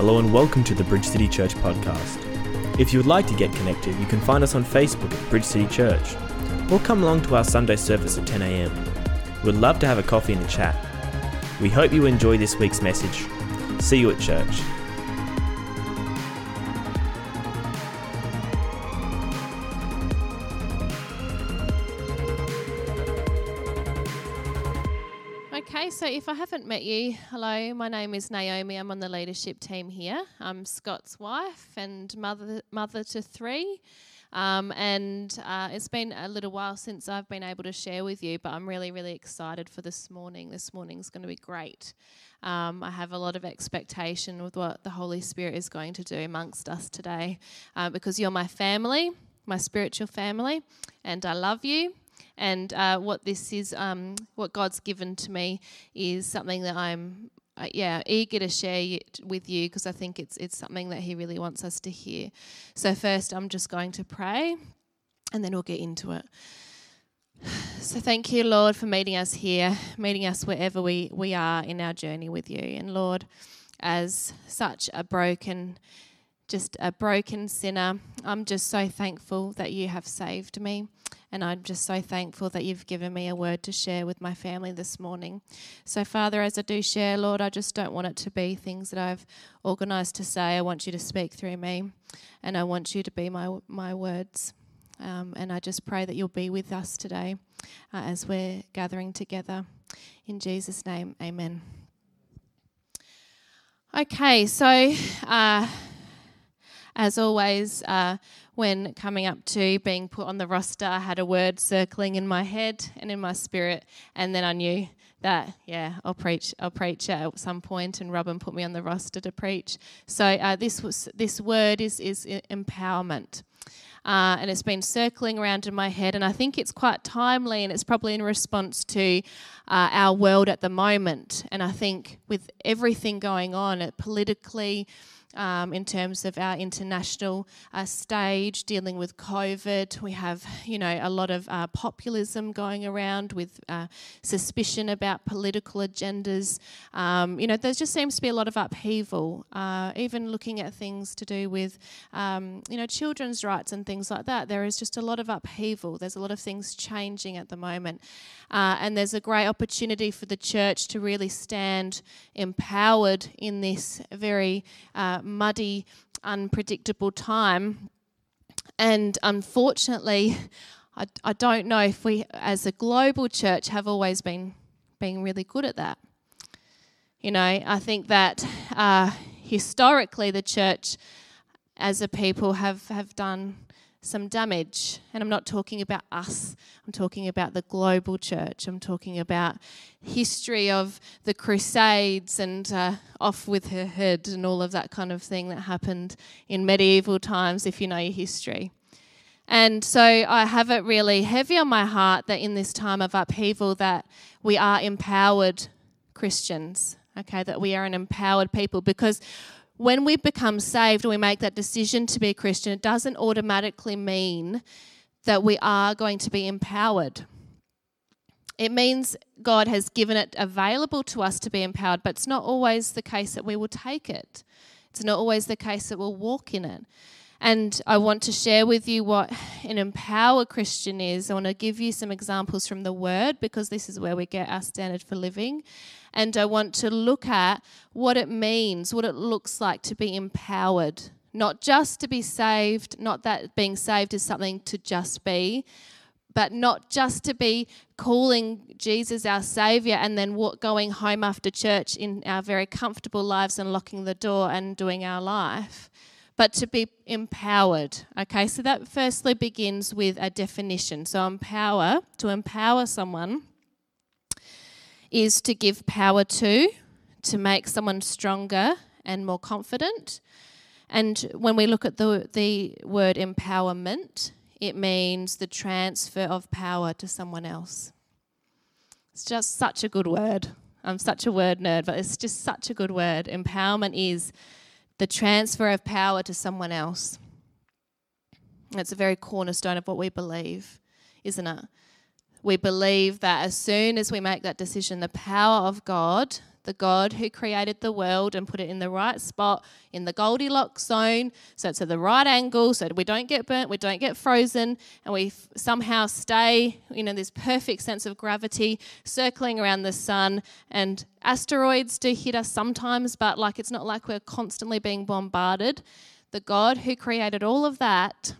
Hello and welcome to the Bridge City Church podcast. If you would like to get connected, you can find us on Facebook at Bridge City Church or come along to our Sunday service at 10 a.m. We'd love to have a coffee and a chat. We hope you enjoy this week's message. See you at church. Met you, hello, my name is Naomi. I'm on the leadership team here. I'm Scott's wife and mother mother to three. Um, and uh, it's been a little while since I've been able to share with you, but I'm really, really excited for this morning. This morning's going to be great. Um, I have a lot of expectation with what the Holy Spirit is going to do amongst us today uh, because you're my family, my spiritual family, and I love you. And uh, what this is, um, what God's given to me, is something that I'm, uh, yeah, eager to share it with you because I think it's it's something that He really wants us to hear. So first, I'm just going to pray, and then we'll get into it. So thank you, Lord, for meeting us here, meeting us wherever we we are in our journey with you, and Lord, as such a broken just a broken sinner. I'm just so thankful that you have saved me. And I'm just so thankful that you've given me a word to share with my family this morning. So, Father, as I do share, Lord, I just don't want it to be things that I've organised to say. I want you to speak through me, and I want you to be my, my words. Um, and I just pray that you'll be with us today uh, as we're gathering together. In Jesus' name, amen. Okay, so. Uh, as always, uh, when coming up to being put on the roster, I had a word circling in my head and in my spirit, and then I knew that yeah, I'll preach. I'll preach at some point, and Robin put me on the roster to preach. So uh, this was this word is is empowerment. Uh, and it's been circling around in my head, and I think it's quite timely, and it's probably in response to uh, our world at the moment. And I think with everything going on, it politically, um, in terms of our international uh, stage dealing with COVID. We have, you know, a lot of uh, populism going around with uh, suspicion about political agendas. Um, you know, there just seems to be a lot of upheaval, uh, even looking at things to do with, um, you know, children's rights and things like that. There is just a lot of upheaval. There's a lot of things changing at the moment. Uh, and there's a great opportunity for the church to really stand empowered in this very muddy, unpredictable time. And unfortunately, I, I don't know if we, as a global church, have always been being really good at that. You know, I think that uh, historically the church, as a people, have, have done some damage. And I'm not talking about us, I'm talking about the global church. I'm talking about history of the Crusades and uh, off with her head and all of that kind of thing that happened in medieval times, if you know your history. And so I have it really heavy on my heart that in this time of upheaval that we are empowered Christians, okay, that we are an empowered people because when we become saved and we make that decision to be a Christian, it doesn't automatically mean that we are going to be empowered. It means God has given it available to us to be empowered, but it's not always the case that we will take it. It's not always the case that we'll walk in it. And I want to share with you what an empowered Christian is. I want to give you some examples from the Word because this is where we get our standard for living. And I want to look at what it means, what it looks like to be empowered. Not just to be saved, not that being saved is something to just be, but not just to be calling Jesus our Savior and then going home after church in our very comfortable lives and locking the door and doing our life but to be empowered. Okay, so that firstly begins with a definition. So, empower, to empower someone, is to give power to, to make someone stronger and more confident. And when we look at the, the word empowerment, it means the transfer of power to someone else. It's just such a good word. I'm such a word nerd, but it's just such a good word. Empowerment is the transfer of power to someone else. That's a very cornerstone of what we believe, isn't it? We believe that as soon as we make that decision, the power of God, the God who created the world and put it in the right spot in the Goldilocks zone, so it's at the right angle, so we don't get burnt, we don't get frozen, and we f- somehow stay you know this perfect sense of gravity circling around the sun. And asteroids do hit us sometimes, but like it's not like we're constantly being bombarded. The God who created all of that,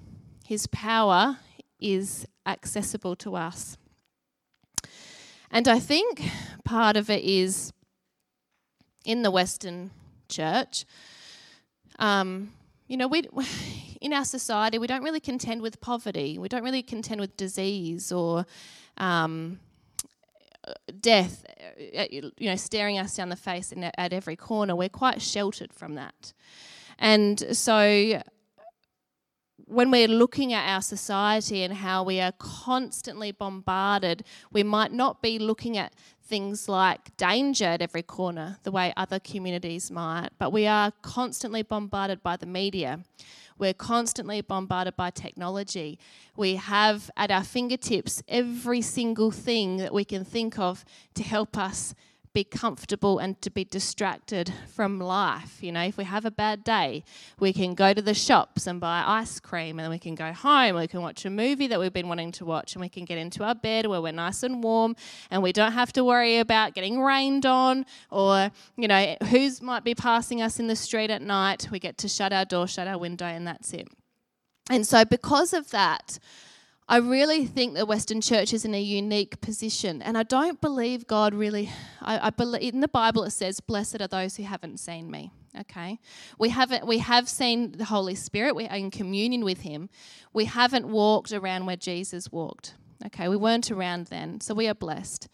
His power is accessible to us. And I think part of it is in the Western church. Um, you know, we in our society we don't really contend with poverty. We don't really contend with disease or um, death. Uh, you know, staring us down the face at every corner. We're quite sheltered from that, and so when we're looking at our society and how we are constantly bombarded, we might not be looking at things like danger at every corner the way other communities might, but we are constantly bombarded by the media. We're constantly bombarded by technology. We have at our fingertips every single thing that we can think of to help us be comfortable and to be distracted from life. You know, if we have a bad day, we can go to the shops and buy ice cream, and we can go home. We can watch a movie that we've been wanting to watch, and we can get into our bed where we're nice and warm, and we don't have to worry about getting rained on or, you know, who's might be passing us in the street at night. We get to shut our door, shut our window, and that's it. And so, because of that, I really think the Western church is in a unique position. And I don't believe God really, I, I believe in the Bible it says, Blessed are those who haven't seen me. Okay. We haven't we have seen the Holy Spirit, we're in communion with him. We haven't walked around where Jesus walked. Okay, we weren't around then, so we are blessed.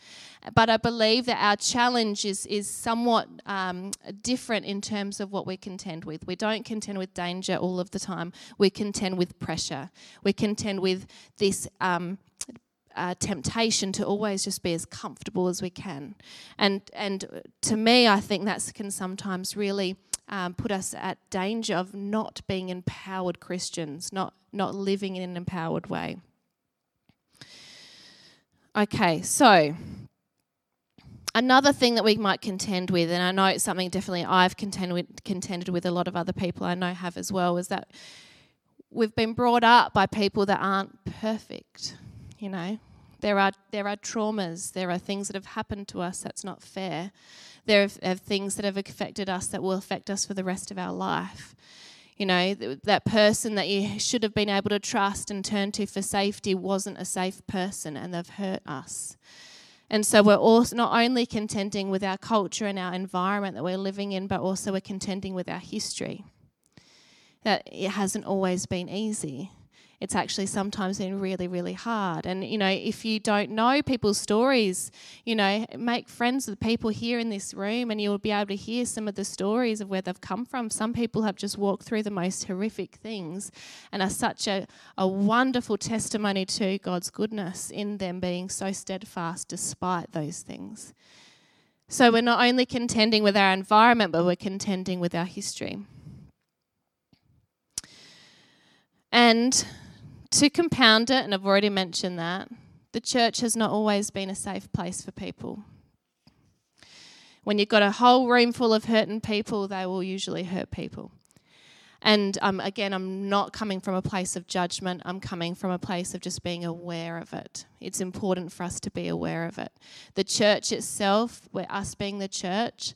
But I believe that our challenge is, is somewhat um, different in terms of what we contend with. We don't contend with danger all of the time, we contend with pressure. We contend with this. Um, uh, temptation to always just be as comfortable as we can, and and to me, I think that can sometimes really um, put us at danger of not being empowered Christians, not not living in an empowered way. Okay, so another thing that we might contend with, and I know it's something definitely I've contended with, contended with a lot of other people I know have as well, is that we've been brought up by people that aren't perfect. You know, there are there are traumas, there are things that have happened to us that's not fair. There are, are things that have affected us that will affect us for the rest of our life you know, that person that you should have been able to trust and turn to for safety wasn't a safe person and they've hurt us. And so we're also not only contending with our culture and our environment that we're living in, but also we're contending with our history. That it hasn't always been easy it's actually sometimes been really, really hard. And, you know, if you don't know people's stories, you know, make friends with people here in this room and you'll be able to hear some of the stories of where they've come from. Some people have just walked through the most horrific things and are such a, a wonderful testimony to God's goodness in them being so steadfast despite those things. So we're not only contending with our environment, but we're contending with our history. And to compound it, and I've already mentioned that, the church has not always been a safe place for people. When you've got a whole room full of hurting people, they will usually hurt people. And um, again, I'm not coming from a place of judgment. I'm coming from a place of just being aware of it. It's important for us to be aware of it. The church itself, we're us being the church,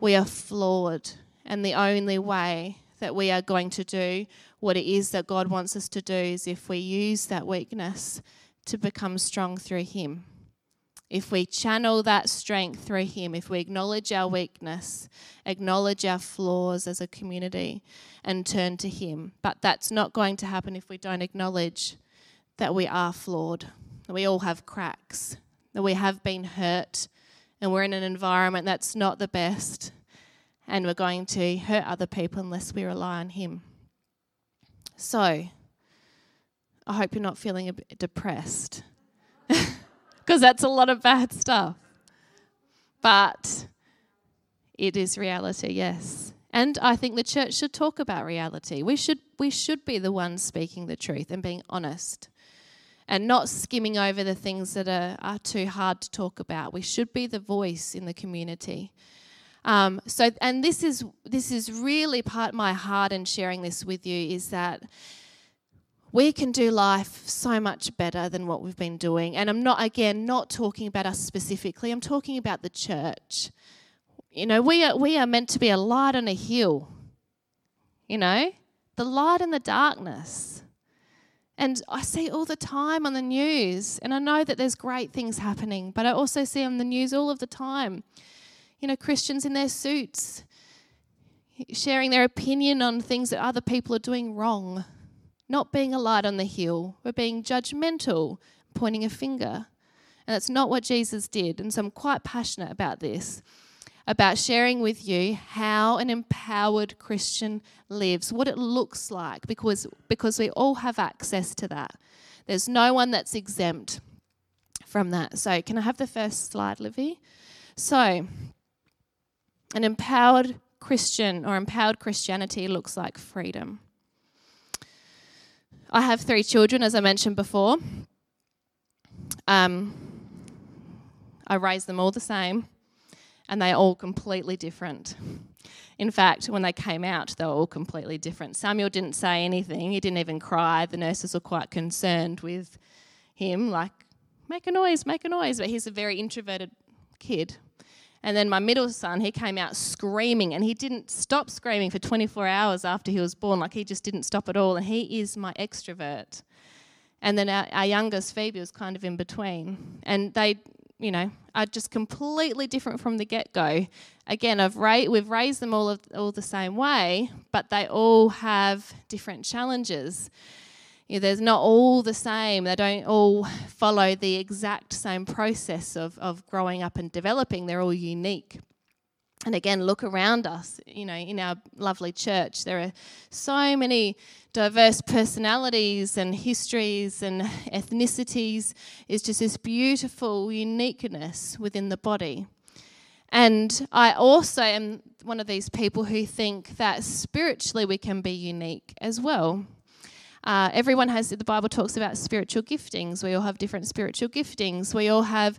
we are flawed. And the only way that we are going to do what it is that God wants us to do is if we use that weakness to become strong through Him. If we channel that strength through Him, if we acknowledge our weakness, acknowledge our flaws as a community, and turn to Him. But that's not going to happen if we don't acknowledge that we are flawed, that we all have cracks, that we have been hurt, and we're in an environment that's not the best, and we're going to hurt other people unless we rely on Him. So, I hope you're not feeling a bit depressed because that's a lot of bad stuff. But it is reality, yes. And I think the church should talk about reality. We should we should be the ones speaking the truth and being honest and not skimming over the things that are, are too hard to talk about. We should be the voice in the community Um, so, and this is this is really part of my heart in sharing this with you is that we can do life so much better than what we've been doing. And I'm not again not talking about us specifically. I'm talking about the church. You know, we are we are meant to be a light on a hill. You know, the light in the darkness. And I see all the time on the news, and I know that there's great things happening, but I also see on the news all of the time, you know, Christians in their suits sharing their opinion on things that other people are doing wrong, not being a light on the hill, but being judgmental, pointing a finger. And that's not what Jesus did. And so I'm quite passionate about this about sharing with you how an empowered Christian lives, what it looks like, because, because we all have access to that. There's no one that's exempt from that. So, can I have the first slide, Livy? So, an empowered Christian or empowered Christianity looks like freedom. I have three children, as I mentioned before. Um, I raise them all the same and they're all completely different. In fact, when they came out, they were all completely different. Samuel didn't say anything, he didn't even cry. The nurses were quite concerned with him, like, make a noise, make a noise. But he's a very introverted kid. And then my middle son, he came out screaming, and he didn't stop screaming for 24 hours after he was born. Like, he just didn't stop at all. And he is my extrovert. And then our, our youngest, Phoebe, was kind of in between. And they you know, are just completely different from the get go. Again, I've ra- we've raised them all, of, all the same way, but they all have different challenges. You know, there's not all the same. They don't all follow the exact same process of, of growing up and developing. They're all unique. And again, look around us, you know, in our lovely church. There are so many diverse personalities and histories and ethnicities. It's just this beautiful uniqueness within the body. And I also am one of these people who think that spiritually we can be unique as well. Uh, everyone has, the Bible talks about spiritual giftings. We all have different spiritual giftings. We all have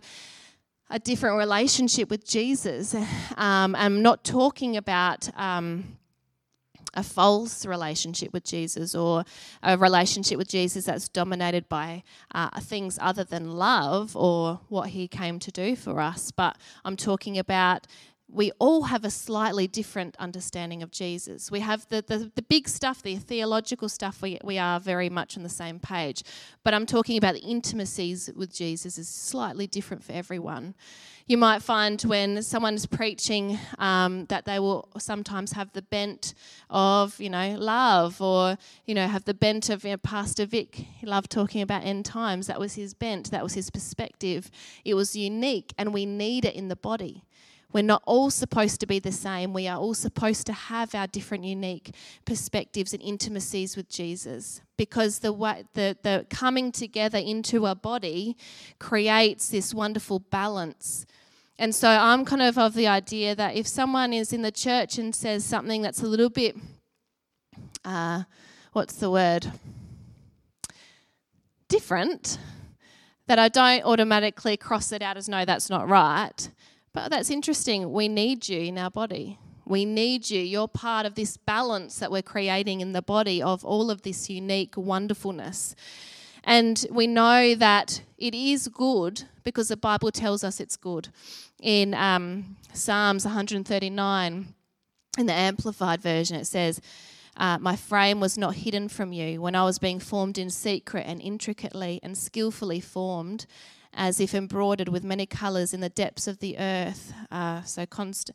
a different relationship with Jesus. Um, I'm not talking about um, a false relationship with Jesus or a relationship with Jesus that's dominated by uh, things other than love or what he came to do for us, but I'm talking about we all have a slightly different understanding of Jesus. We have the, the, the, big stuff, the theological stuff, we, we are very much on the same page. But I'm talking about the intimacies with Jesus is slightly different for everyone. You might find when someone's preaching um, that they will sometimes have the bent of, you know, love or, you know, have the bent of you know, Pastor Vic. He loved talking about end times. That was his bent, that was his perspective. It was unique, and we need it in the body. We're not all supposed to be the same. We are all supposed to have our different, unique perspectives and intimacies with Jesus because the, way, the, the coming together into a body creates this wonderful balance. And so I'm kind of of the idea that if someone is in the church and says something that's a little bit, uh, what's the word? Different, that I don't automatically cross it out as no, that's not right. But that's interesting. We need you in our body. We need you. You're part of this balance that we're creating in the body of all of this unique wonderfulness. And we know that it is good because the Bible tells us it's good. In um, Psalms 139, in the Amplified Version, it says, uh, My frame was not hidden from you when I was being formed in secret and intricately and skillfully formed as if embroidered with many colours in the depths of the earth. Uh, so Const-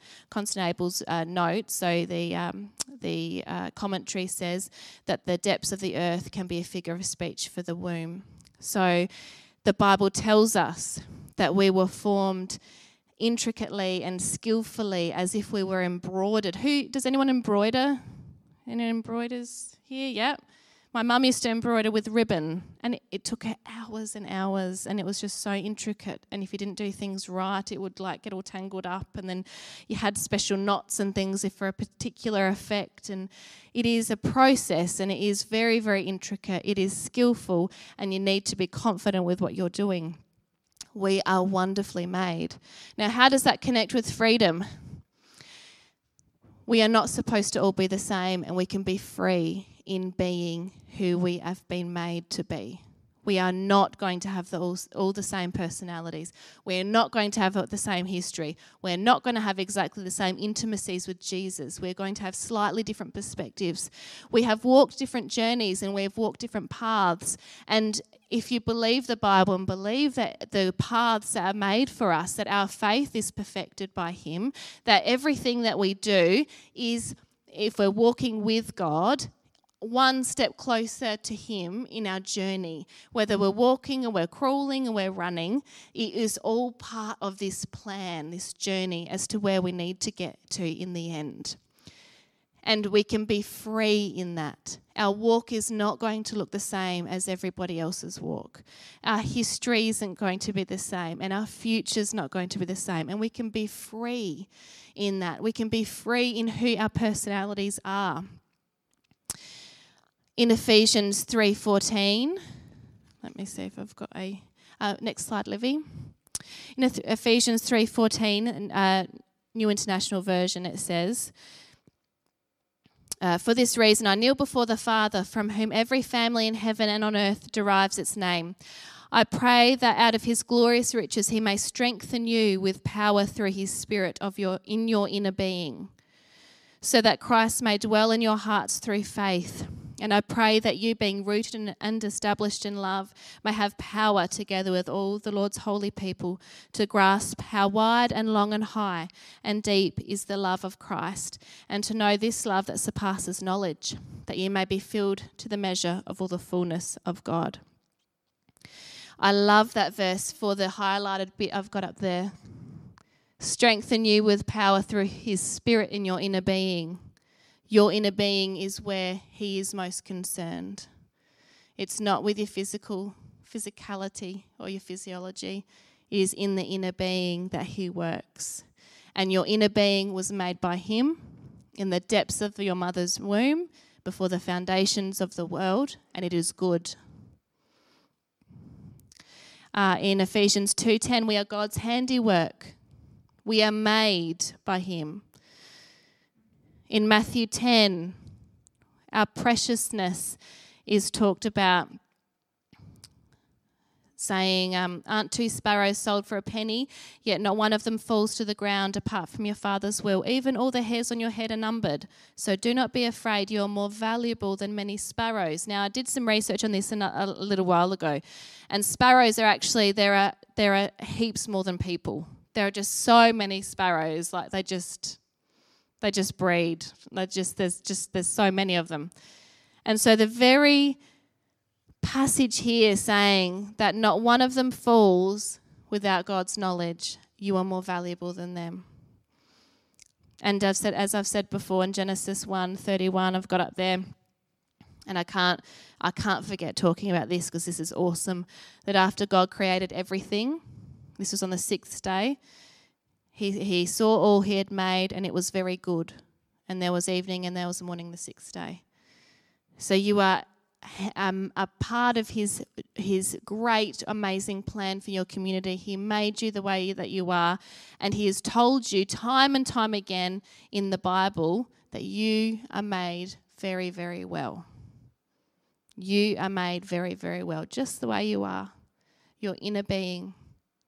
uh, note, so the, um, the uh, commentary says that the depths of the earth can be a figure of speech for the womb. So the Bible tells us that we were formed intricately and skillfully as if we were embroidered. Who does anyone embroider? Any embroiders here? Yep my mum used to embroider with ribbon, and it, it, took her hours and hours, and it was just so intricate. And if you didn't do things right, it would like get all tangled up, and then you had special knots and things for a particular effect. And it is a process, and it is very, very intricate. It is skillful, and you need to be confident with what you're doing. We are wonderfully made. Now, how does that connect with freedom? We are not supposed to all be the same, and we can be free in being who we have been made to be. We are not going to have the, all, all the same personalities. We're not going to have the same history. We're not going to have exactly the same intimacies with Jesus. We're going to have slightly different perspectives. We have walked different journeys and we've walked different paths. And if you believe the Bible and believe that the paths that are made for us, that our faith is perfected by Him, that everything that we do is, if we're walking with God, one step closer to Him in our journey. Whether we're walking or we're crawling or we're running, it is all part of this plan, this journey as to where we need to get to in the end. And we can be free in that. Our walk is not going to look the same as everybody else's walk. Our history isn't going to be the same, and our future is not going to be the same. And we can be free in that. We can be free in who our personalities are in Ephesians 3:14. Let me see if I've got a uh, next slide, Livy. In Ephesians 3:14, uh, New International Version, it says. Uh, for this reason, I kneel before the Father, from whom every family in heaven and on earth derives its name. I pray that out of his glorious riches he may strengthen you with power through his Spirit of your, in your inner being, so that Christ may dwell in your hearts through faith and I pray that you, being rooted and established in love, may have power together with all the Lord's holy people to grasp how wide and long and high and deep is the love of Christ, and to know this love that surpasses knowledge, that you may be filled to the measure of all the fullness of God. I love that verse for the highlighted bit I've got up there. Strengthen you with power through his spirit in your inner being your inner being is where He is most concerned. It's not with your physical physicality or your physiology. It is in the inner being that He works. And your inner being was made by Him in the depths of your mother's womb before the foundations of the world, and it is good. Uh, in Ephesians 2:10, we are God's handiwork. We are made by Him. In Matthew 10, our preciousness is talked about, saying, um, Aren't two sparrows sold for a penny? Yet not one of them falls to the ground apart from your Father's will. Even all the hairs on your head are numbered. So do not be afraid. You are more valuable than many sparrows. Now, I did some research on this a, a little while ago, and sparrows are actually, there are, there are heaps more than people. There are just so many sparrows, like they just they just breed. They just there's just there's so many of them. And so the very passage here saying that not one of them falls without God's knowledge, you are more valuable than them. And I've said, as I've said before in Genesis 1 31, I've got up there, and I can't, I can't forget talking about this because this is awesome. That after God created everything, this was on the sixth day, he, he saw all he had made, and it was very good. And there was evening, and there was morning the sixth day. So you are um, a part of his his great, amazing plan for your community. He made you the way that you are, and he has told you time and time again in the Bible that you are made very, very well. You are made very, very well, just the way you are. Your inner being.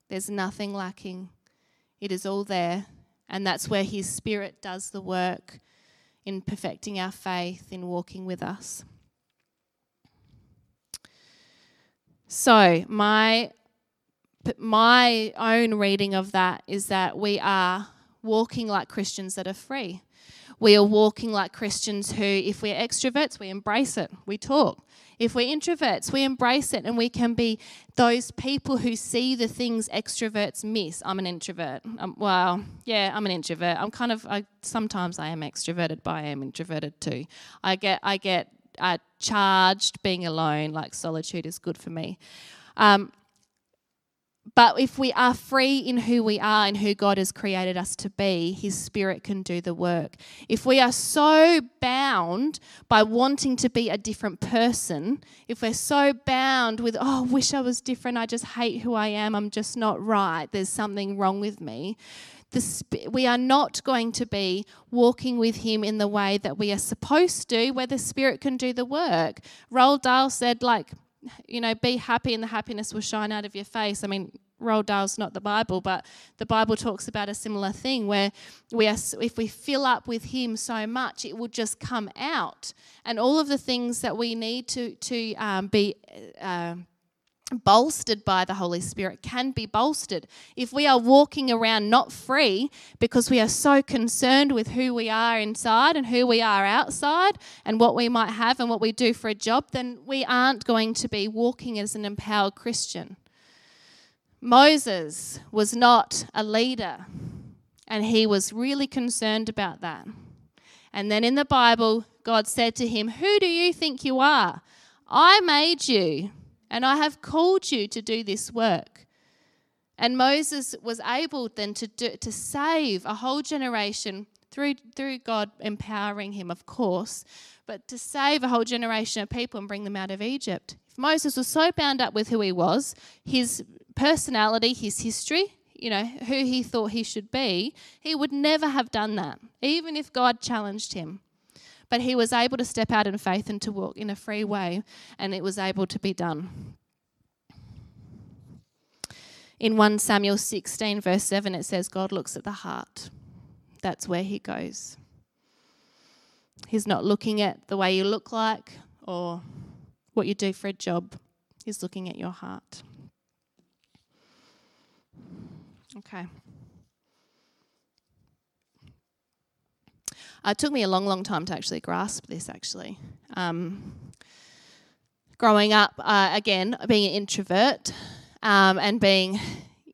There's nothing lacking. It is all there. And that's where His Spirit does the work in perfecting our faith, in walking with us. So, my my own reading of that is that we are walking like Christians that are free. We are walking like Christians who, if we're extroverts, we embrace it, we talk. If we're introverts, we embrace it and we can be those people who see the things extroverts miss. I'm an introvert. Um, well, yeah, I'm an introvert. I'm kind of, I, sometimes I am extroverted, but I am introverted too. I get, I get uh, charged being alone, like solitude is good for me. Um, but if we are free in who we are and who God has created us to be, His Spirit can do the work. If we are so bound by wanting to be a different person, if we're so bound with, oh, I wish I was different, I just hate who I am, I'm just not right, there's something wrong with me, the, we are not going to be walking with Him in the way that we are supposed to, where the Spirit can do the work. Roald Dahl said, like, you know, be happy and the happiness will shine out of your face. I mean, Roald Dahl's not the Bible, but the Bible talks about a similar thing where we are, if we fill up with Him so much, it will just come out, and all of the things that we need to to um, be. Uh, bolstered by the Holy Spirit can be bolstered. If we are walking around not free because we are so concerned with who we are inside and who we are outside and what we might have and what we do for a job, then we aren't going to be walking as an empowered Christian. Moses was not a leader, and he was really concerned about that. And then in the Bible, God said to him, Who do you think you are? I made you, and I have called you to do this work. And Moses was able then to, do, to save a whole generation through, through God empowering him, of course, but to save a whole generation of people and bring them out of Egypt. If Moses was so bound up with who he was, his personality, his history, you know, who he thought he should be, he would never have done that, even if God challenged him. But he was able to step out in faith and to walk in a free way, and it was able to be done. In 1 Samuel 16, verse 7, it says, God looks at the heart. That's where he goes. He's not looking at the way you look like or what you do for a job, he's looking at your heart. Okay. Uh, it took me a long, long time to actually grasp this, actually. Um, growing up, uh, again, being an introvert um, and being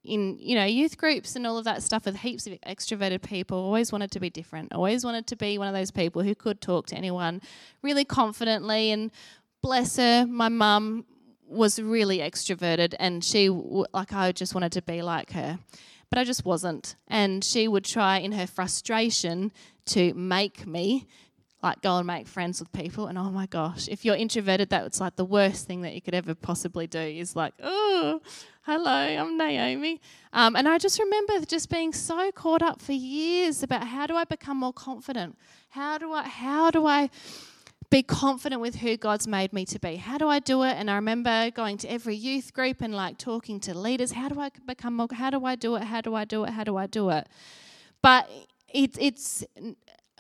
in, you know, youth groups and all of that stuff with heaps of extroverted people, always wanted to be different. Always wanted to be one of those people who could talk to anyone really confidently. And bless her, my mum was really extroverted and she, like, I just wanted to be like her but I just wasn't. And she would try in her frustration to make me like go and make friends with people. And oh my gosh, if you're introverted, that's like the worst thing that you could ever possibly do is like, oh, hello, I'm Naomi. Um, and I just remember just being so caught up for years about how do I become more confident? How do I, how do I be confident with who God's made me to be. How do I do it? And I remember going to every youth group and like talking to leaders. How do I become more? How do I do it? How do I do it? How do I do it? But it, it's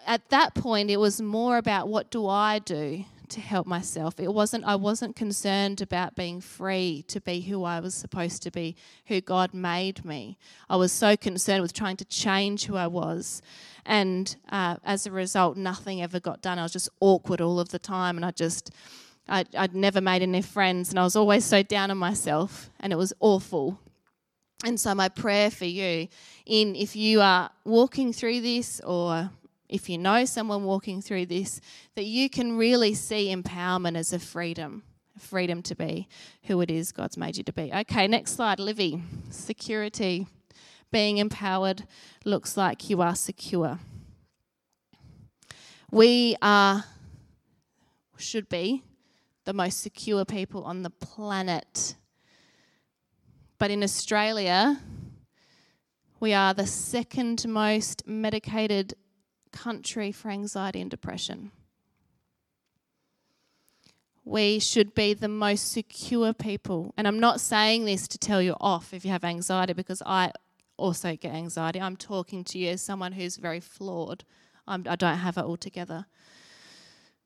at that point, it was more about what do I do to help myself. It wasn't I wasn't concerned about being free to be who I was supposed to be, who God made me. I was so concerned with trying to change who I was. And uh, as a result, nothing ever got done. I was just awkward all of the time, and I just I'd, I'd never made any friends, and I was always so down on myself, and it was awful. And so, my prayer for you, in if you are walking through this or if you know someone walking through this, that you can really see empowerment as a freedom, freedom to be who it is God's made you to be. Okay, next slide, Livy. Security. Being empowered looks like you are secure. We are, should be, the most secure people on the planet. But in Australia, we are the second most medicated country for anxiety and depression. We should be the most secure people. And I'm not saying this to tell you off if you have anxiety, because I also get anxiety. I'm talking to you as someone who's very flawed. I'm, I do not have it all together.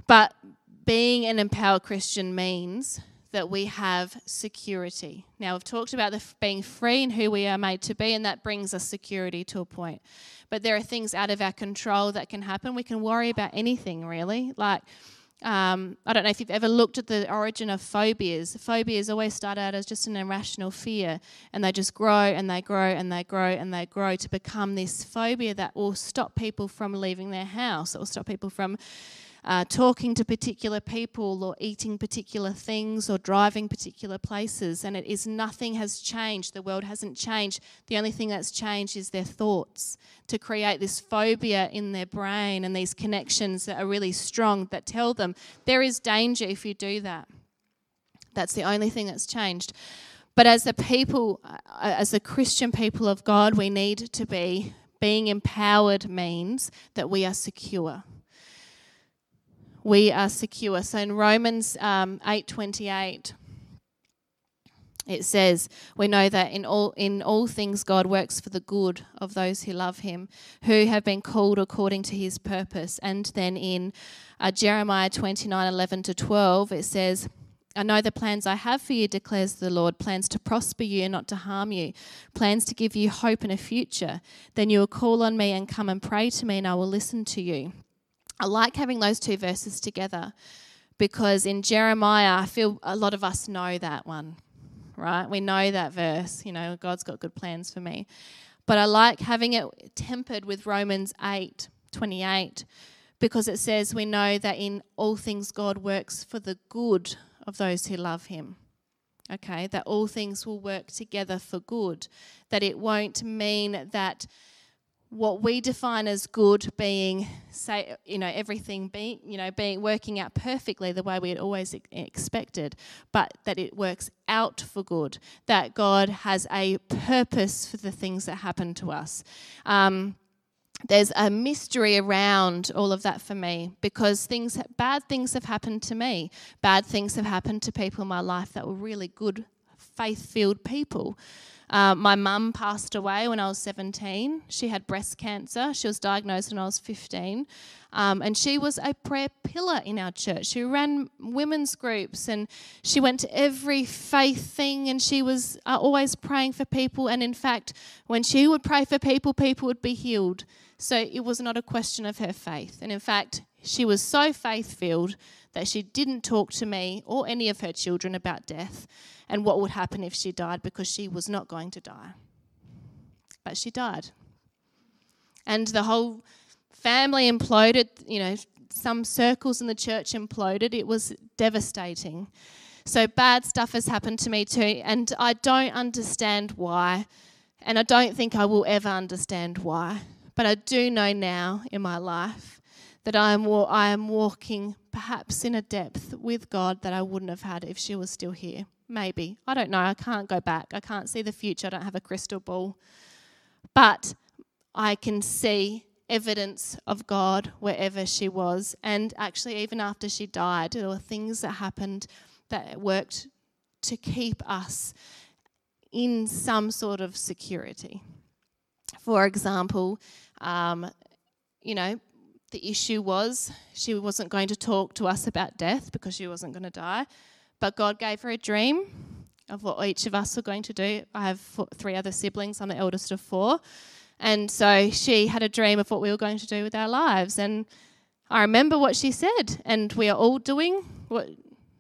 But being an empowered Christian means that we have security. Now, we've talked about the, being free and who we are made to be, and that brings us security to a point. But there are things out of our control that can happen. We can worry about anything, really. Like, um, I don't know if you've ever looked at the origin of phobias. Phobias always start out as just an irrational fear, and they just grow and they grow and they grow and they grow to become this phobia that will stop people from leaving their house. It will stop people from uh, talking to particular people or eating particular things or driving particular places. And it is nothing has changed. The world hasn't changed. The only thing that's changed is their thoughts to create this phobia in their brain and these connections that are really strong that tell them there is danger if you do that. That's the only thing that's changed. But as a people, uh, as a Christian people of God, we need to be being empowered means that we are secure. We are secure. So in Romans um, eight twenty eight, it says, "We know that in all in all things God works for the good of those who love Him, who have been called according to His purpose." And then in uh, Jeremiah twenty nine eleven to twelve, it says I know the plans I have for you, declares the Lord plans to prosper you and not to harm you, plans to give you hope and a future. Then you will call on me and come and pray to me, and I will listen to you. I like having those two verses together because in Jeremiah, I feel a lot of us know that one, right? We know that verse, you know, God's got good plans for me. But I like having it tempered with Romans 8 28 because it says we know that in all things God works for the good of those who love him. Okay, that all things will work together for good. That it won't mean that what we define as good being say you know everything being you know being working out perfectly the way we had always expected but that it works out for good that god has a purpose for the things that happen to us. Um, there's a mystery around all of that for me because things bad things have happened to me. Bad things have happened to people in my life that were really good faith-filled people uh, my mum passed away when I was 17. She had breast cancer. She was diagnosed when I was 15. Um, and she was a prayer pillar in our church. She ran women's groups and she went to every faith thing and she was uh, always praying for people. And in fact, when she would pray for people, people would be healed. So it was not a question of her faith. And in fact, she was so faith filled that she didn't talk to me or any of her children about death and what would happen if she died because she was not going to die. But she died. And the whole family imploded, you know, some circles in the church imploded. It was devastating. So bad stuff has happened to me too, and I don't understand why, and I don't think I will ever understand why. But I do know now in my life that I am, I am walking perhaps in a depth with God that I wouldn't have had if she was still here. Maybe. I don't know. I can't go back. I can't see the future. I don't have a crystal ball. But I can see evidence of God wherever she was. And actually, even after she died, there were things that happened that worked to keep us in some sort of security. For example, um, you know, the issue was she wasn't going to talk to us about death because she wasn't going to die. But God gave her a dream of what each of us were going to do. I have four, three other siblings, I'm the eldest of four. And so she had a dream of what we were going to do with our lives. And I remember what she said, and we are all doing what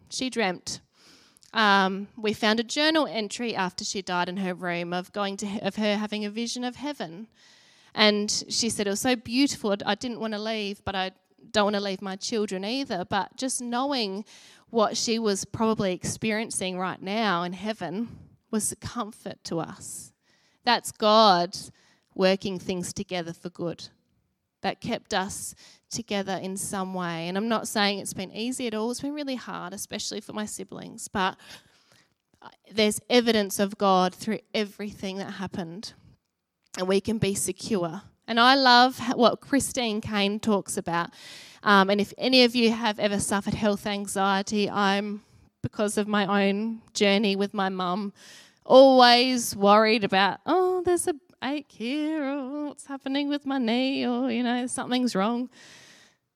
she dreamt. Um, we found a journal entry after she died in her room of going to of her having a vision of heaven, and she said it was so beautiful. I didn't want to leave, but I don't want to leave my children either. But just knowing what she was probably experiencing right now in heaven was a comfort to us. That's God working things together for good. That kept us together in some way. And I'm not saying it's been easy at all, it's been really hard, especially for my siblings. But uh, there's evidence of God through everything that happened and we can be secure. And I love what Christine Caine talks about. Um, and if any of you have ever suffered health anxiety, I'm, because of my own journey with my mum, always worried about, oh, there's a ache here, or what's happening with my knee, or, you know, something's wrong.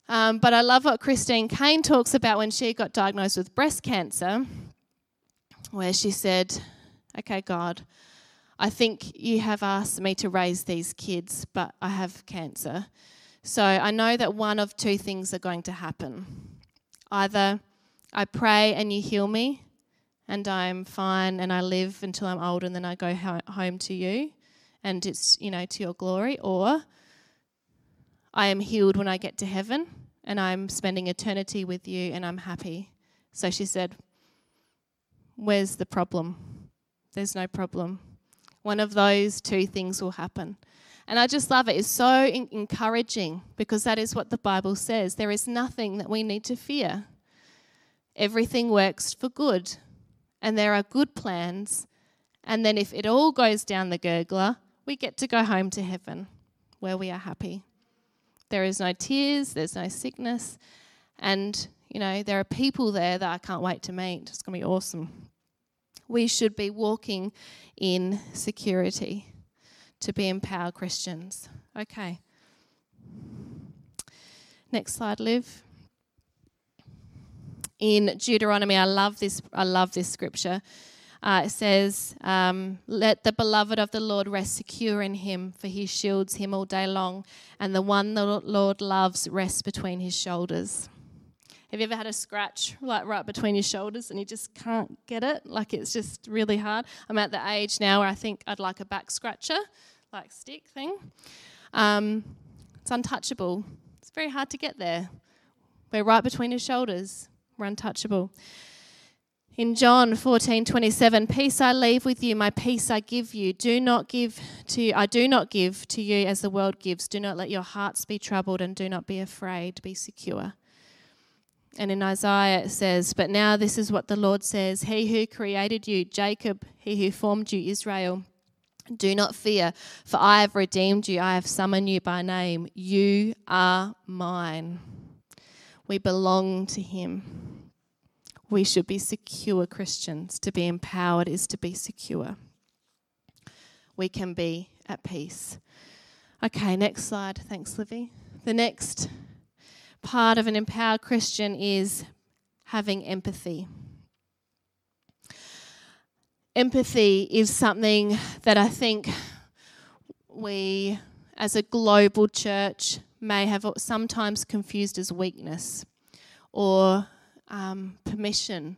Um, but I love what Christine Caine talks about when she got diagnosed with breast cancer, where she said, okay, God, I think you have asked me to raise these kids, but I have cancer. So I know that one of two things are going to happen. Either I pray and you heal me, and I'm fine and I live until I'm old, and then I go home to you, and it's, you know, to your glory, or I am healed when I get to heaven, and I'm spending eternity with you and I'm happy. So she said, Where's the problem? There's no problem. One of those two things will happen. And I just love it. It's so encouraging because that is what the Bible says. There is nothing that we need to fear. Everything works for good, and there are good plans. And then if it all goes down the gurgler, we get to go home to heaven where we are happy. There is no tears, there's no sickness, and you know, there are people there that I can't wait to meet. It's going to be awesome. We should be walking in security to be empowered Christians. Okay. Next slide, Liv. In Deuteronomy, I love this. I love this scripture. Uh, it says, um, Let the beloved of the Lord rest secure in him, for he shields him all day long, and the one the Lord loves rests between his shoulders. Have you ever had a scratch like right between your shoulders and you just can't get it? Like it's just really hard. I'm at the age now where I think I'd like a back scratcher, like stick thing. Um, it's untouchable. It's very hard to get there. We're right between your shoulders. We're untouchable. In John 14, 27, peace I leave with you, my peace I give you. Do not give to you, I do not give to you as the world gives. Do not let your hearts be troubled and do not be afraid. Be secure. And in Isaiah it says, But now this is what the Lord says He who created you, Jacob, he who formed you, Israel. Do not fear, for I have redeemed you. I have summoned you by name. You are mine. We belong to Him. We should be secure Christians. To be empowered is to be secure. We can be at peace. Okay, next slide. Thanks, Livy. The next part of an empowered Christian is having empathy. Empathy is something that I think we, as a global church, may have sometimes confused as weakness or um, permission.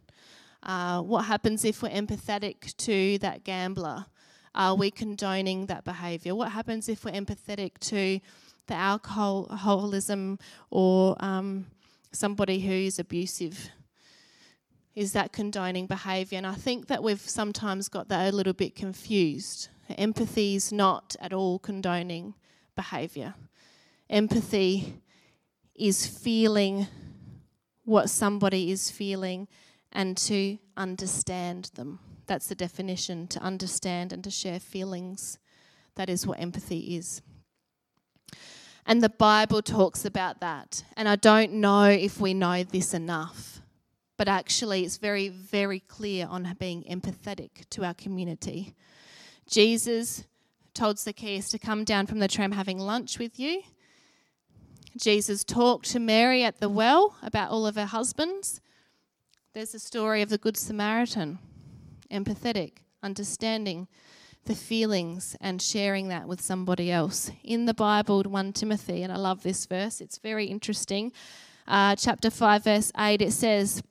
Uh, what happens if we're empathetic to that gambler? Are we condoning that behaviour? What happens if we're empathetic to the alcoholism or um, somebody who's abusive? Is that condoning behaviour? And I think that we've sometimes got that a little bit confused. Empathy is not at all condoning behaviour. Empathy is feeling what somebody is feeling and to understand them. That's the definition to understand and to share feelings. That is what empathy is. And the Bible talks about that. And I don't know if we know this enough, but actually, it's very, very clear on being empathetic to our community. Jesus told Zacchaeus to come down from the tram having lunch with you. Jesus talked to Mary at the well about all of her husbands. There's the story of the Good Samaritan, empathetic, understanding the feelings and sharing that with somebody else. In the Bible, 1 Timothy, and I love this verse, it's very interesting. Uh, chapter 5, verse 8, it says,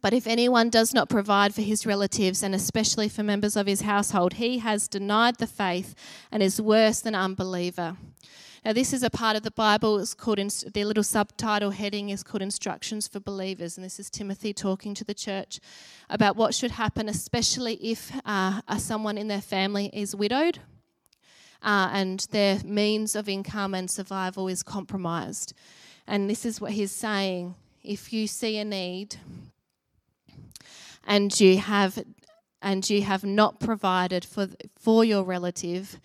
But if anyone does not provide for his relatives, and especially for members of his household, he has denied the faith and is worse than unbeliever. Now, this is a part of the Bible. It's called in, the little subtitle heading is called Instructions for Believers, and this is Timothy talking to the church about what should happen, especially if uh, someone in their family is widowed uh, and their means of income and survival is compromised. And this is what he's saying: if you see a need and you have and you have not provided for for your relative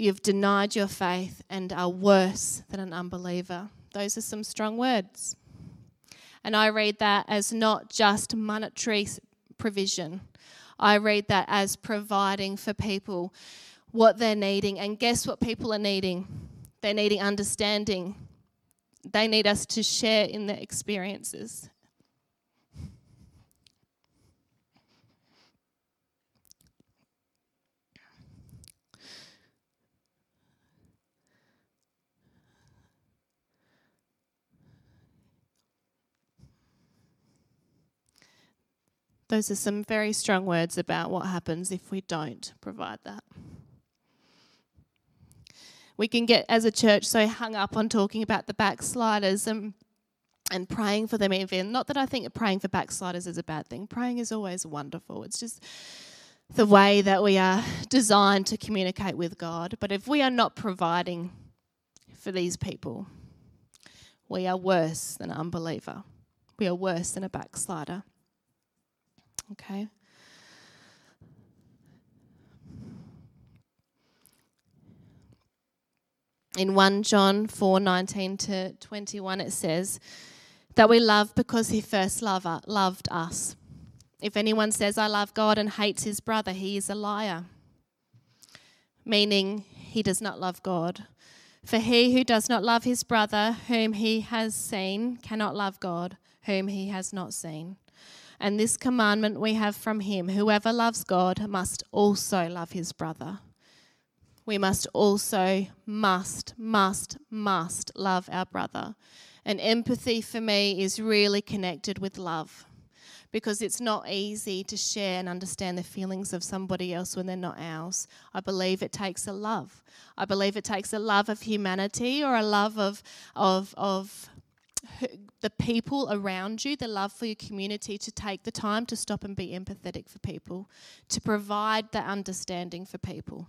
You've denied your faith and are worse than an unbeliever. Those are some strong words. And I read that as not just monetary provision, I read that as providing for people what they're needing. And guess what people are needing? They're needing understanding. They need us to share in their experiences Those are some very strong words about what happens if we don't provide that. We can get, as a church, so hung up on talking about the backsliders. And and praying for them even. Not that i think praying for backsliders is a bad thing. Praying is always wonderful. It's just the way that we are designed to communicate with god. But if we are not providing for these people we are worse than an unbeliever. We are worse than a backslider okay in 1 John 4 19 to 21, it says, that we love because he first loved us. If anyone says, I love God and hates his brother, he is a liar, meaning he does not love God. For he who does not love his brother, whom he has seen, cannot love God, whom he has not seen. And this commandment we have from him whoever loves God must also love his brother. We must also, must, must, must love our brother. And empathy for me is really connected with love because it's not easy to share and understand the feelings of somebody else when they're not ours. I believe it takes a love. I believe it takes a love of humanity or a love of, of, of the people around you, the love for your community, to take the time to stop and be empathetic for people, to provide the understanding for people.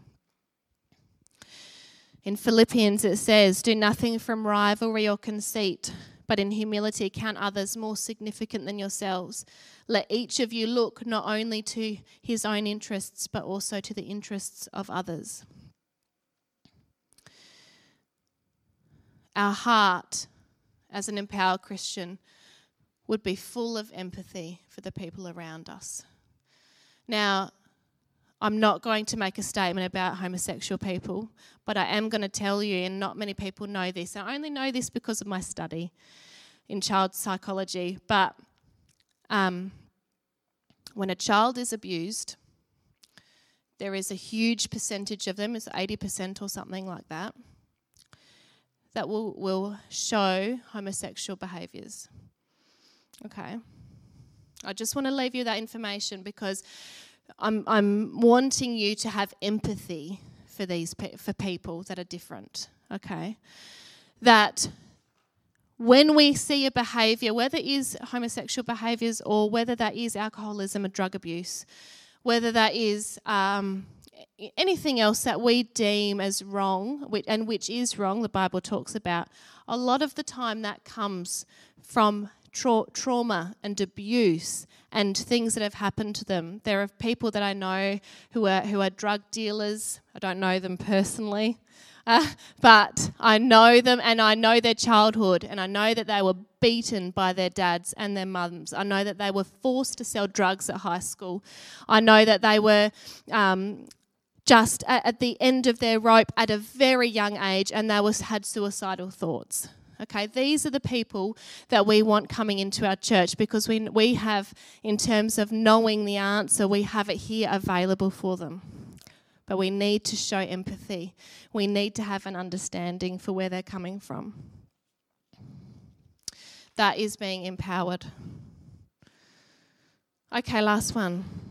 In Philippians, it says, Do nothing from rivalry or conceit, but in humility count others more significant than yourselves. Let each of you look not only to his own interests, but also to the interests of others. Our heart, as an empowered Christian, would be full of empathy for the people around us. Now, I'm not going to make a statement about homosexual people, but I am going to tell you, and not many people know this. I only know this because of my study in child psychology. But um, when a child is abused, there is a huge percentage of them, it's 80% or something like that, that will, will show homosexual behaviours. Okay. I just want to leave you that information because I'm, I'm wanting you to have empathy for these for people that are different. Okay, that when we see a behaviour, whether it is homosexual behaviours or whether that is alcoholism or drug abuse, whether that is um, anything else that we deem as wrong and which is wrong, the Bible talks about, a lot of the time that comes from tra- trauma and abuse and things that have happened to them. There are people that I know who are who are drug dealers. I don't know them personally, uh, but I know them and I know their childhood and I know that they were beaten by their dads and their mums. I know that they were forced to sell drugs at high school. I know that they were. Um, just at, the end of their rope at a very young age, and they was had suicidal thoughts. Okay, these are the people that we want coming into our church because we, we have, in terms of knowing the answer, we have it here available for them. But we need to show empathy. We need to have an understanding for where they're coming from. That is being empowered. Okay, last one.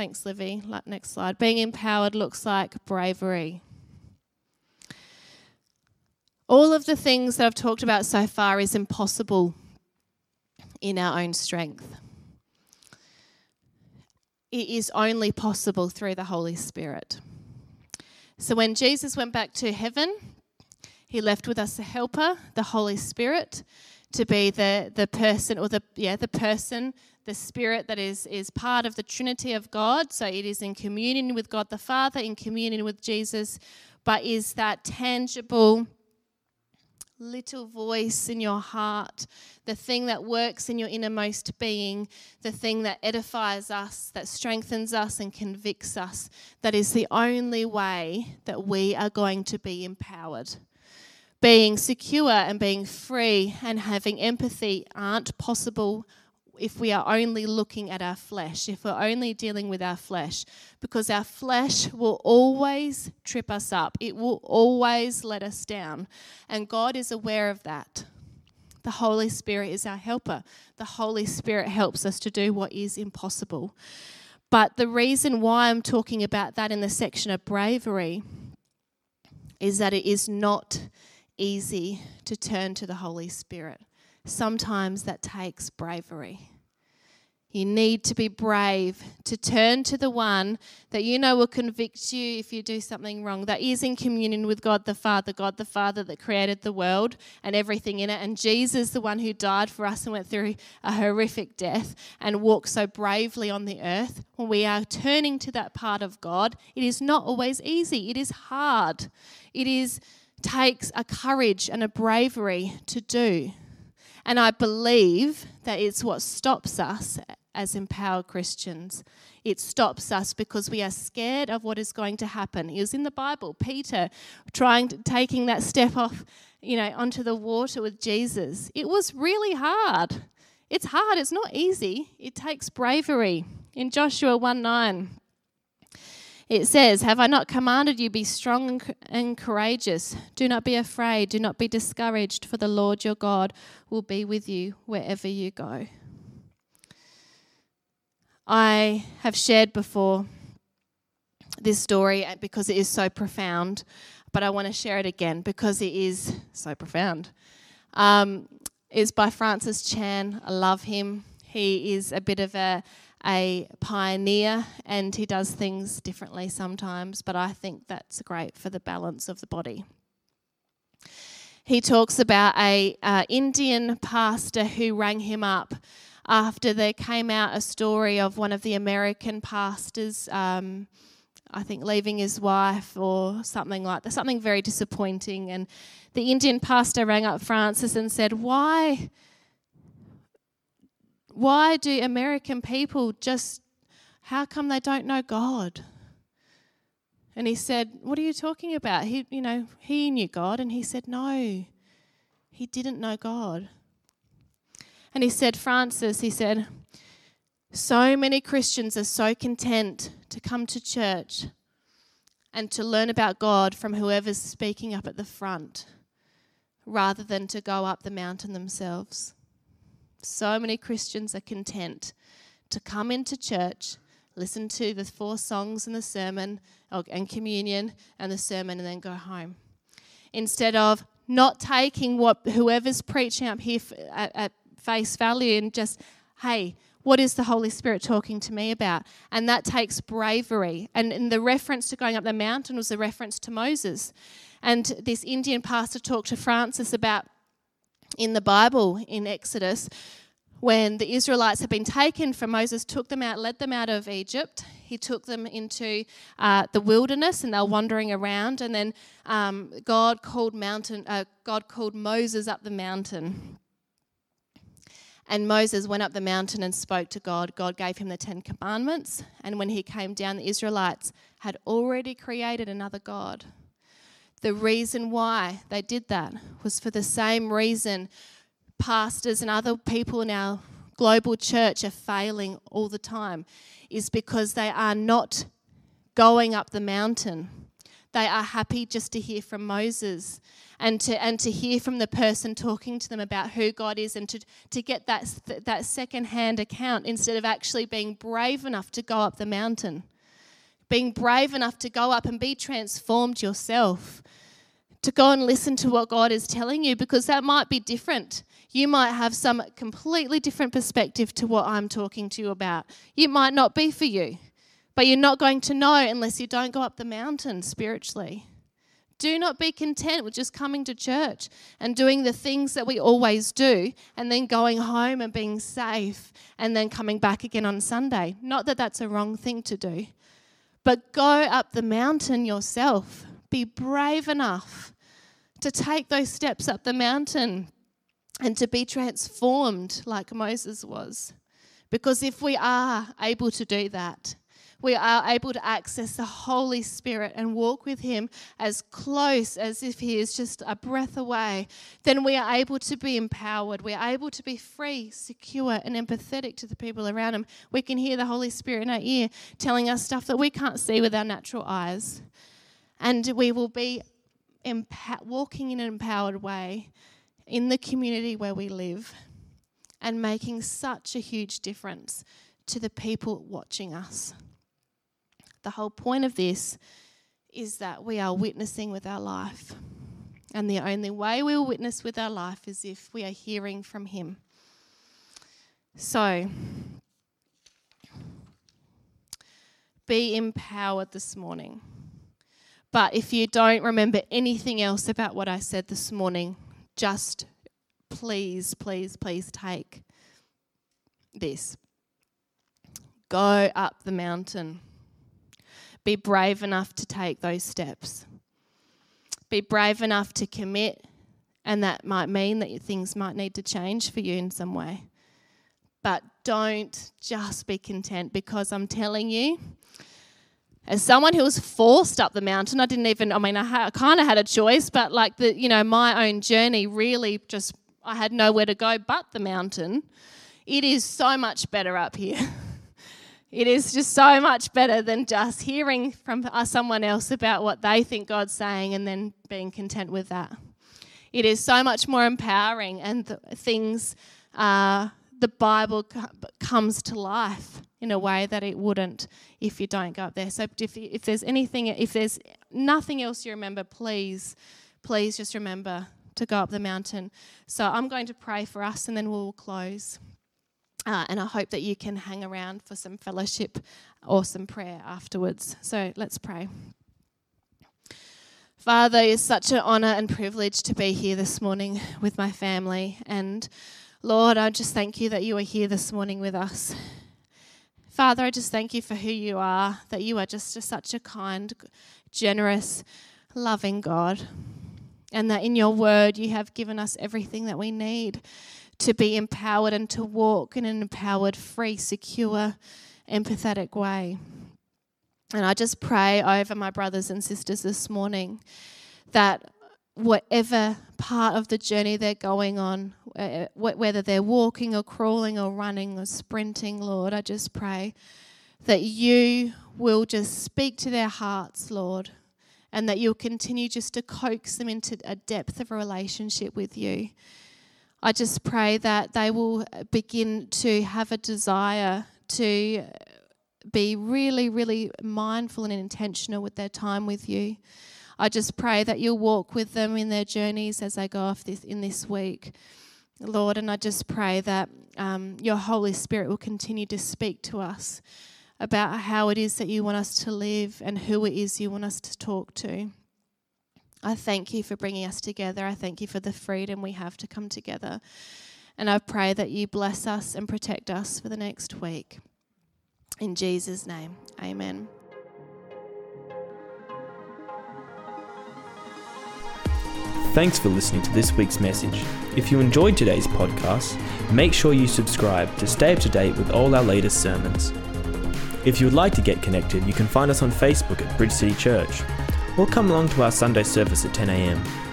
Thanks, Livy. Next slide. Being empowered looks like bravery. All of the things that I've talked about so far is impossible in our own strength. It is only possible through the Holy Spirit. So when Jesus went back to heaven, he left with us a helper, the Holy Spirit, to be the, the person or the yeah, the person, the spirit that is is part of the Trinity of God. So it is in communion with God the Father, in communion with Jesus, but is that tangible little voice in your heart, the thing that works in your innermost being, the thing that edifies us, that strengthens us and convicts us, that is the only way that we are going to be empowered. Being secure and being free and having empathy aren't possible if we are only looking at our flesh, if we're only dealing with our flesh, because our flesh will always trip us up, it will always let us down. And God is aware of that. The Holy Spirit is our helper. The Holy Spirit helps us to do what is impossible. But the reason why I'm talking about that in the section of bravery is that it is not easy to turn to the Holy Spirit. sometimes that takes bravery. You need to be brave to turn to the one that you know will convict you if you do something wrong, that is in communion with God the Father, God the Father that created the world and everything in it, and Jesus, the one who died for us and went through a horrific death and walked so bravely on the earth. When we are turning to that part of God, it is not always easy, it is hard. It is takes a courage and a bravery to do. And I believe that it's what stops us as empowered Christians. It stops us because we are scared of what is going to happen. It was in the Bible, Peter trying to, taking that step off, you know, onto the water with Jesus. It was really hard. It's hard, it's not easy. It takes bravery. In Joshua 1 9, it says, Have I not commanded you, be strong and courageous? Do not be afraid, do not be discouraged, for the Lord your God will be with you wherever you go. I have shared before this story because it is so profound, but I want to share it again because it is so profound. Um, it's by Francis Chan. I love him. He is a bit of a, a pioneer and he does things differently sometimes, but I think that's great for the balance of the body. He talks about a uh, Indian pastor who rang him up after there came out a story of one of the American pastors, um, I think leaving his wife or something like that, something very disappointing. And the Indian pastor rang up Francis and said, Why? Why do American people just, how come they don't know God? And he said, What are you talking about? He, you know, he knew God. And he said, No, he didn't know God. And he said, Francis, he said, so many Christians are so content to come to church and to learn about God from whoever's speaking up at the front rather than to go up the mountain themselves. So many Christians are content to come into church, listen to the four songs and the sermon and communion and the sermon, and then go home. Instead of not taking what whoever's preaching up here at, at face value and just, hey, what is the Holy Spirit talking to me about? And that takes bravery. And, and the reference to going up the mountain was a reference to Moses. And this Indian pastor talked to Francis about in the Bible, in Exodus, when the Israelites had been taken from Moses, took them out, led them out of Egypt. He took them into uh, the wilderness, and they were wandering around. And then um, God called mountain. Uh, God called Moses up the mountain. And Moses went up the mountain and spoke to God. God gave him the Ten Commandments. And when he came down, the Israelites had already created another God. The reason why they did that was for the same reason pastors and other people in our global church are failing all the time, is because they are not going up the mountain. They are happy just to hear from Moses and to, and to hear from the person talking to them about who God is and to, to get that, that second hand account instead of actually being brave enough to go up the mountain. Being brave enough to go up and be transformed yourself. To go and listen to what God is telling you because that might be different. You might have some completely different perspective to what I'm talking to you about. It might not be for you, but you're not going to know unless you don't go up the mountain spiritually. Do not be content with just coming to church and doing the things that we always do and then going home and being safe and then coming back again on Sunday. Not that that's a wrong thing to do, but go up the mountain yourself. Be brave enough to take those steps up the mountain and to be transformed like Moses was. Because if we are able to do that, we are able to access the Holy Spirit and walk with Him as close as if He is just a breath away, then we are able to be empowered. We are able to be free, secure, and empathetic to the people around Him. We can hear the Holy Spirit in our ear telling us stuff that we can't see with our natural eyes. And we will be walking in an empowered way in the community where we live and making such a huge difference to the people watching us. The whole point of this is that we are witnessing with our life. And the only way we'll witness with our life is if we are hearing from Him. So, be empowered this morning. But if you don't remember anything else about what I said this morning, just please, please, please take this. Go up the mountain. Be brave enough to take those steps. Be brave enough to commit, and that might mean that things might need to change for you in some way. But don't just be content because I'm telling you, as someone who was forced up the mountain, I didn't even, I mean, I, ha- I kind of had a choice, but like the, you know, my own journey really just, I had nowhere to go but the mountain. It is so much better up here. it is just so much better than just hearing from someone else about what they think God's saying and then being content with that. It is so much more empowering, and th- things, uh, the Bible comes to life in a way that it wouldn't if you don't go up there. So if, if there's anything, if there's nothing else you remember, please, please just remember to go up the mountain. So I'm going to pray for us and then we'll close. Uh, and I hope that you can hang around for some fellowship or some prayer afterwards. So let's pray. Father, it's such an honour and privilege to be here this morning with my family. And Lord, I just thank you that you are here this morning with us. Father, I just thank you for who you are, that you are just a, such a kind, generous, loving God, and that in your word you have given us everything that we need to be empowered and to walk in an empowered, free, secure, empathetic way. And I just pray over my brothers and sisters this morning that whatever part of the journey they're going on, whether they're walking or crawling or running or sprinting, Lord, I just pray that you will just speak to their hearts, Lord, and that you'll continue just to coax them into a depth of a relationship with you. I just pray that they will begin to have a desire to be really, really mindful and intentional with their time with you. I just pray that you'll walk with them in their journeys as they go off this in this week, Lord. And I just pray that um, your Holy Spirit will continue to speak to us about how it is that you want us to live and who it is you want us to talk to. I thank you for bringing us together. I thank you for the freedom we have to come together. And I pray that you bless us and protect us for the next week. In Jesus' name, amen. Thanks for listening to this week's message. If you enjoyed today's podcast, make sure you subscribe to stay up to date with all our latest sermons. If you would like to get connected, you can find us on Facebook at Bridge City Church, or come along to our Sunday service at 10am.